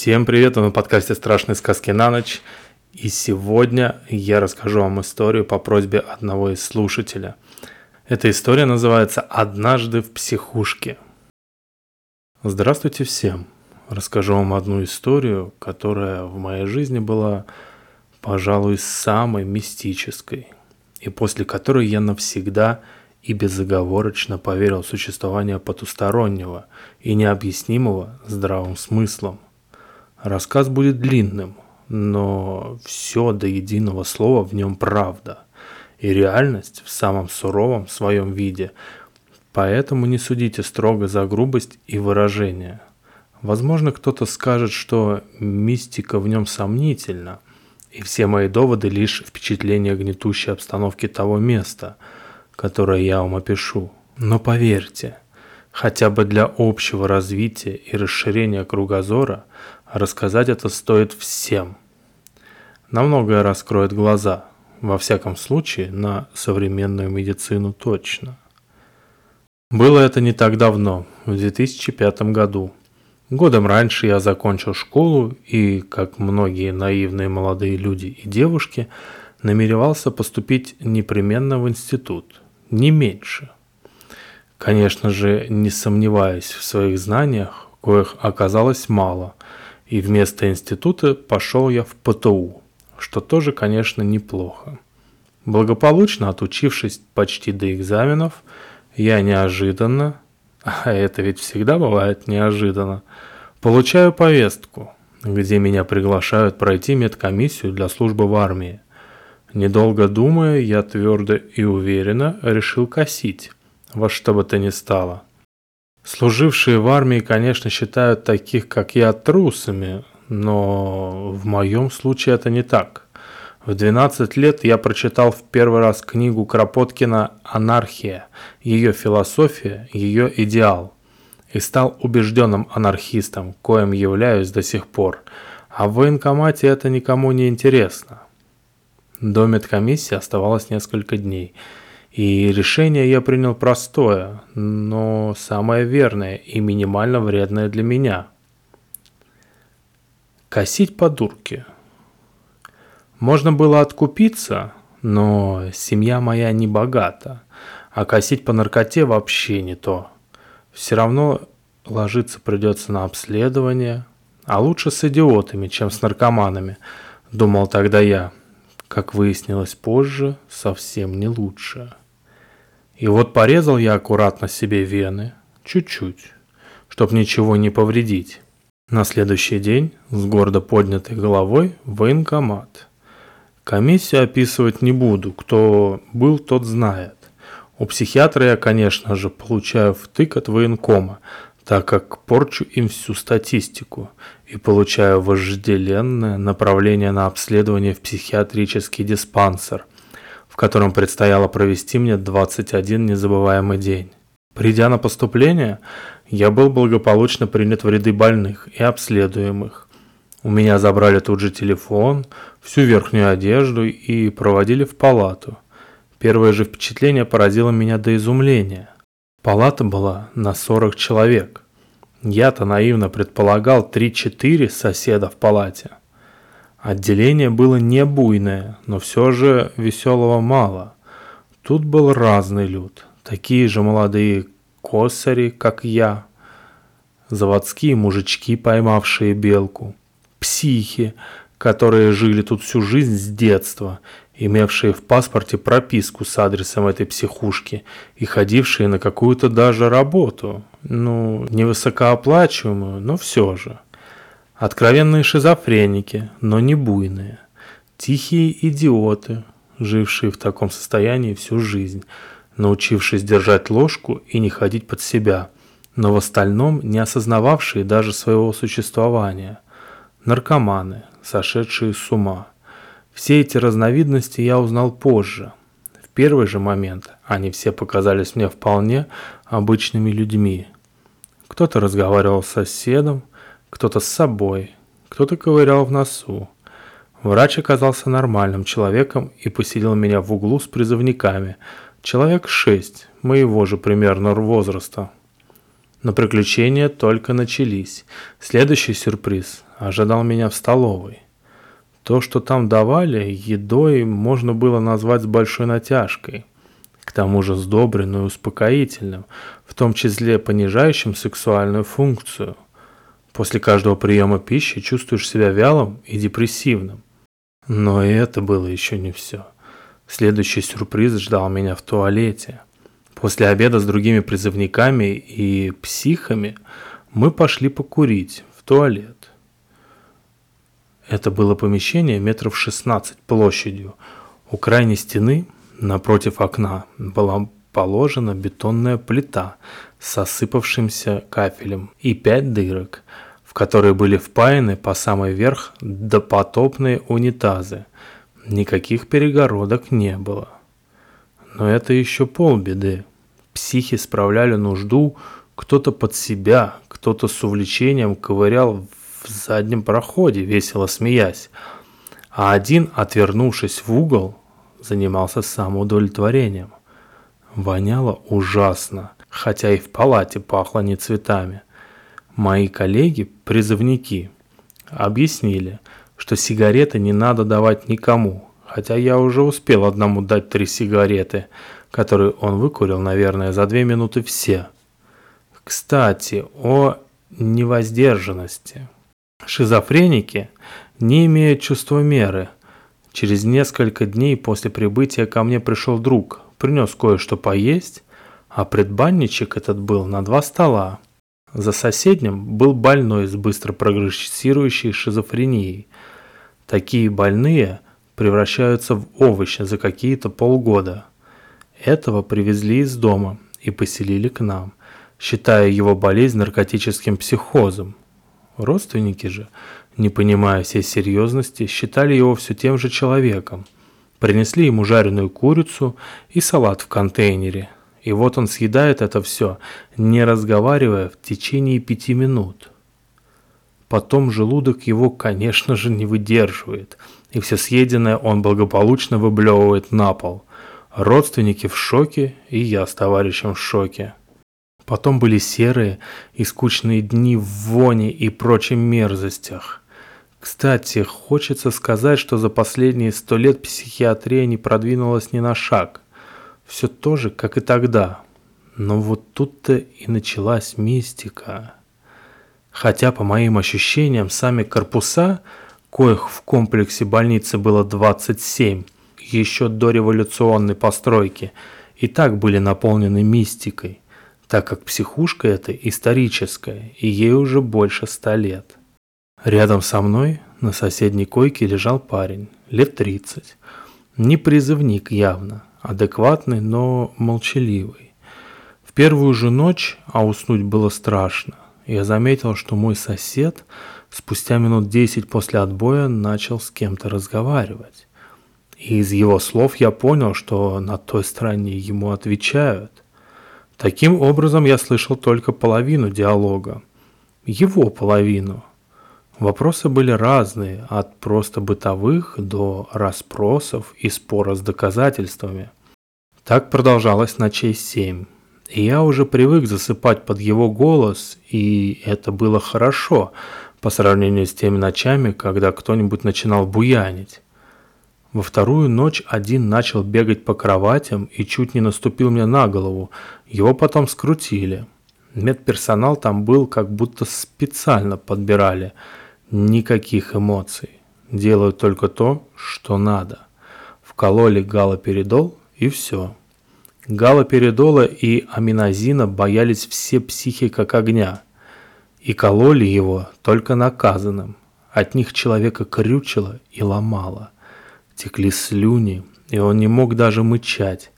Всем привет, вы на подкасте «Страшные сказки на ночь». И сегодня я расскажу вам историю по просьбе одного из слушателя. Эта история называется «Однажды в психушке». Здравствуйте всем. Расскажу вам одну историю, которая в моей жизни была, пожалуй, самой мистической, и после которой я навсегда и безоговорочно поверил в существование потустороннего и необъяснимого здравым смыслом. Рассказ будет длинным, но все до единого слова в нем правда и реальность в самом суровом своем виде, поэтому не судите строго за грубость и выражение. Возможно, кто-то скажет, что мистика в нем сомнительна, и все мои доводы лишь впечатление гнетущей обстановки того места – которое я вам опишу. Но поверьте, хотя бы для общего развития и расширения кругозора, рассказать это стоит всем. На многое раскроет глаза, во всяком случае, на современную медицину точно. Было это не так давно, в 2005 году. Годом раньше я закончил школу и, как многие наивные молодые люди и девушки, намеревался поступить непременно в институт – не меньше. Конечно же, не сомневаясь в своих знаниях, коих оказалось мало, и вместо института пошел я в ПТУ, что тоже, конечно, неплохо. Благополучно отучившись почти до экзаменов, я неожиданно, а это ведь всегда бывает неожиданно, получаю повестку, где меня приглашают пройти медкомиссию для службы в армии – Недолго думая, я твердо и уверенно решил косить, во что бы то ни стало. Служившие в армии, конечно, считают таких, как я, трусами, но в моем случае это не так. В 12 лет я прочитал в первый раз книгу Кропоткина «Анархия», ее философия, ее идеал, и стал убежденным анархистом, коим являюсь до сих пор. А в военкомате это никому не интересно. До медкомиссии оставалось несколько дней. И решение я принял простое, но самое верное и минимально вредное для меня. Косить по дурке. Можно было откупиться, но семья моя не богата, а косить по наркоте вообще не то. Все равно ложиться придется на обследование, а лучше с идиотами, чем с наркоманами, думал тогда я как выяснилось позже, совсем не лучше. И вот порезал я аккуратно себе вены, чуть-чуть, чтоб ничего не повредить. На следующий день с гордо поднятой головой в военкомат. Комиссию описывать не буду, кто был, тот знает. У психиатра я, конечно же, получаю втык от военкома, так как порчу им всю статистику и получаю вожделенное направление на обследование в психиатрический диспансер, в котором предстояло провести мне 21 незабываемый день. Придя на поступление, я был благополучно принят в ряды больных и обследуемых. У меня забрали тут же телефон, всю верхнюю одежду и проводили в палату. Первое же впечатление поразило меня до изумления. Палата была на 40 человек. Я-то наивно предполагал 3-4 соседа в палате. Отделение было не буйное, но все же веселого мало. Тут был разный люд. Такие же молодые косари, как я. Заводские мужички, поймавшие белку. Психи, которые жили тут всю жизнь с детства имевшие в паспорте прописку с адресом этой психушки и ходившие на какую-то даже работу, ну, не высокооплачиваемую, но все же. Откровенные шизофреники, но не буйные. Тихие идиоты, жившие в таком состоянии всю жизнь, научившись держать ложку и не ходить под себя, но в остальном не осознававшие даже своего существования. Наркоманы, сошедшие с ума – все эти разновидности я узнал позже. В первый же момент они все показались мне вполне обычными людьми. Кто-то разговаривал с соседом, кто-то с собой, кто-то ковырял в носу. Врач оказался нормальным человеком и поселил меня в углу с призывниками. Человек шесть, моего же примерно возраста. Но приключения только начались. Следующий сюрприз ожидал меня в столовой. То, что там давали, едой можно было назвать с большой натяжкой. К тому же сдобренным и успокоительным, в том числе понижающим сексуальную функцию. После каждого приема пищи чувствуешь себя вялым и депрессивным. Но и это было еще не все. Следующий сюрприз ждал меня в туалете. После обеда с другими призывниками и психами мы пошли покурить в туалет. Это было помещение метров 16 площадью. У крайней стены, напротив окна, была положена бетонная плита с осыпавшимся кафелем и пять дырок, в которые были впаяны по самый верх допотопные унитазы. Никаких перегородок не было. Но это еще полбеды. Психи справляли нужду, кто-то под себя, кто-то с увлечением ковырял в заднем проходе, весело смеясь, а один, отвернувшись в угол, занимался самоудовлетворением. Воняло ужасно, хотя и в палате пахло не цветами. Мои коллеги, призывники, объяснили, что сигареты не надо давать никому, хотя я уже успел одному дать три сигареты, которые он выкурил, наверное, за две минуты все. Кстати, о невоздержанности. Шизофреники не имеют чувства меры. Через несколько дней после прибытия ко мне пришел друг, принес кое-что поесть, а предбанничек этот был на два стола. За соседним был больной с быстро прогрессирующей шизофренией. Такие больные превращаются в овощи за какие-то полгода. Этого привезли из дома и поселили к нам, считая его болезнь наркотическим психозом. Родственники же, не понимая всей серьезности, считали его все тем же человеком. Принесли ему жареную курицу и салат в контейнере. И вот он съедает это все, не разговаривая в течение пяти минут. Потом желудок его, конечно же, не выдерживает, и все съеденное он благополучно выблевывает на пол – Родственники в шоке, и я с товарищем в шоке. Потом были серые и скучные дни в воне и прочих мерзостях. Кстати, хочется сказать, что за последние сто лет психиатрия не продвинулась ни на шаг. Все то же, как и тогда. Но вот тут-то и началась мистика. Хотя, по моим ощущениям, сами корпуса, коих в комплексе больницы было 27, еще до революционной постройки, и так были наполнены мистикой, так как психушка эта историческая, и ей уже больше ста лет. Рядом со мной на соседней койке лежал парень, лет 30. Не призывник явно, адекватный, но молчаливый. В первую же ночь, а уснуть было страшно, я заметил, что мой сосед спустя минут десять после отбоя начал с кем-то разговаривать. И из его слов я понял, что на той стороне ему отвечают. Таким образом, я слышал только половину диалога. Его половину. Вопросы были разные, от просто бытовых до расспросов и спора с доказательствами. Так продолжалось ночей семь. И я уже привык засыпать под его голос, и это было хорошо по сравнению с теми ночами, когда кто-нибудь начинал буянить. Во вторую ночь один начал бегать по кроватям и чуть не наступил мне на голову. Его потом скрутили. Медперсонал там был, как будто специально подбирали. Никаких эмоций. Делают только то, что надо. Вкололи галоперидол и все. Галоперидола и аминозина боялись все психи как огня. И кололи его только наказанным. От них человека крючило и ломало – Текли слюни, и он не мог даже мычать.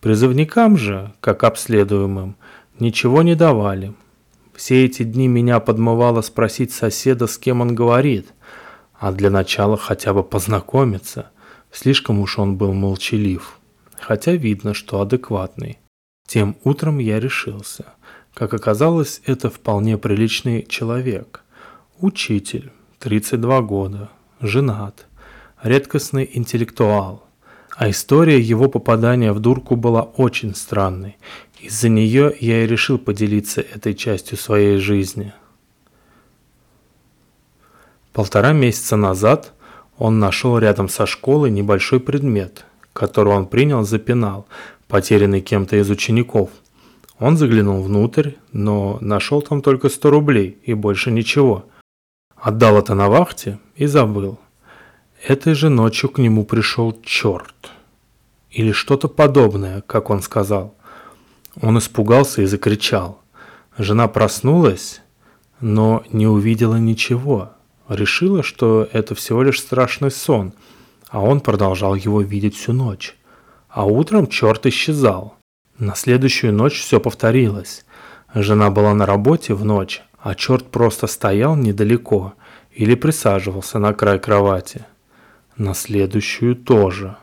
Призывникам же, как обследуемым, ничего не давали. Все эти дни меня подмывало спросить соседа, с кем он говорит, а для начала хотя бы познакомиться. Слишком уж он был молчалив, хотя видно, что адекватный. Тем утром я решился. Как оказалось, это вполне приличный человек. Учитель, 32 года, женат редкостный интеллектуал. А история его попадания в дурку была очень странной. Из-за нее я и решил поделиться этой частью своей жизни. Полтора месяца назад он нашел рядом со школой небольшой предмет, который он принял за пенал, потерянный кем-то из учеников. Он заглянул внутрь, но нашел там только 100 рублей и больше ничего. Отдал это на вахте и забыл. Этой же ночью к нему пришел черт. Или что-то подобное, как он сказал. Он испугался и закричал. Жена проснулась, но не увидела ничего. Решила, что это всего лишь страшный сон, а он продолжал его видеть всю ночь. А утром черт исчезал. На следующую ночь все повторилось. Жена была на работе в ночь, а черт просто стоял недалеко или присаживался на край кровати. На следующую тоже.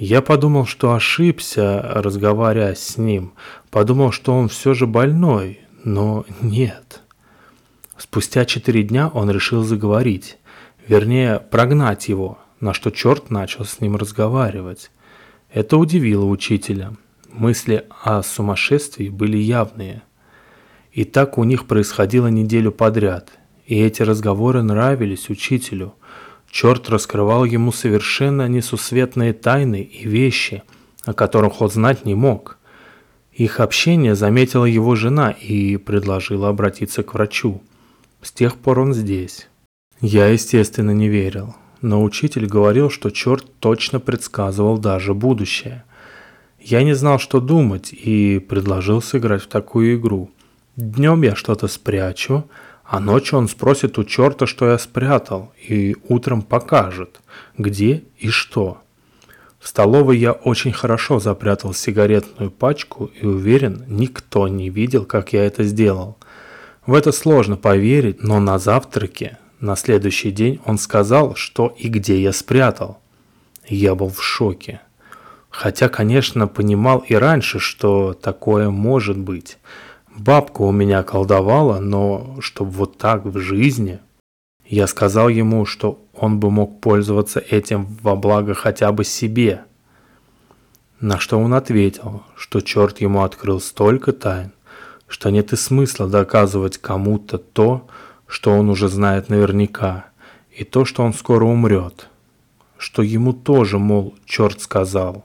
Я подумал, что ошибся, разговаривая с ним. Подумал, что он все же больной, но нет. Спустя четыре дня он решил заговорить, вернее, прогнать его, на что черт начал с ним разговаривать. Это удивило учителя. Мысли о сумасшествии были явные. И так у них происходило неделю подряд, и эти разговоры нравились учителю. Черт раскрывал ему совершенно несусветные тайны и вещи, о которых он знать не мог. Их общение заметила его жена и предложила обратиться к врачу. С тех пор он здесь. Я, естественно, не верил, но учитель говорил, что черт точно предсказывал даже будущее. Я не знал, что думать, и предложил сыграть в такую игру. Днем я что-то спрячу, а ночью он спросит у черта, что я спрятал, и утром покажет, где и что. В столовой я очень хорошо запрятал сигаретную пачку и уверен, никто не видел, как я это сделал. В это сложно поверить, но на завтраке, на следующий день он сказал, что и где я спрятал. Я был в шоке. Хотя, конечно, понимал и раньше, что такое может быть. Бабка у меня колдовала, но чтобы вот так в жизни... Я сказал ему, что он бы мог пользоваться этим во благо хотя бы себе. На что он ответил, что черт ему открыл столько тайн, что нет и смысла доказывать кому-то то, что он уже знает наверняка, и то, что он скоро умрет. Что ему тоже, мол, черт сказал.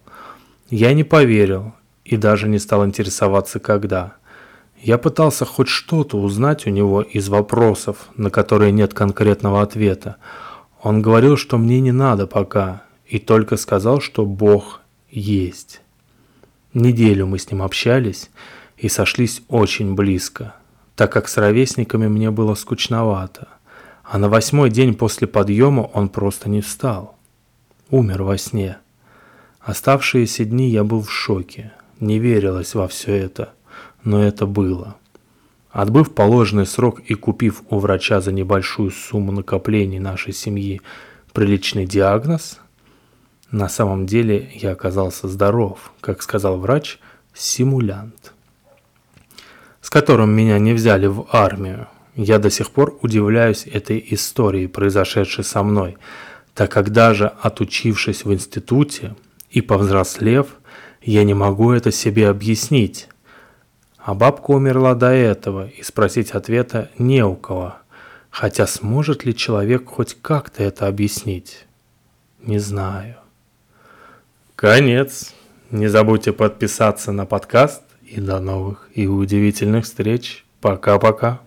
Я не поверил и даже не стал интересоваться, когда. Я пытался хоть что-то узнать у него из вопросов, на которые нет конкретного ответа. Он говорил, что мне не надо пока, и только сказал, что Бог есть. Неделю мы с ним общались, и сошлись очень близко, так как с ровесниками мне было скучновато. А на восьмой день после подъема он просто не встал. Умер во сне. Оставшиеся дни я был в шоке. Не верилось во все это, но это было. Отбыв положенный срок и купив у врача за небольшую сумму накоплений нашей семьи приличный диагноз, на самом деле я оказался здоров, как сказал врач, симулянт с которым меня не взяли в армию. Я до сих пор удивляюсь этой истории, произошедшей со мной, так как даже отучившись в институте и повзрослев, я не могу это себе объяснить. А бабка умерла до этого, и спросить ответа не у кого. Хотя сможет ли человек хоть как-то это объяснить? Не знаю. Конец. Не забудьте подписаться на подкаст и до новых и удивительных встреч. Пока-пока.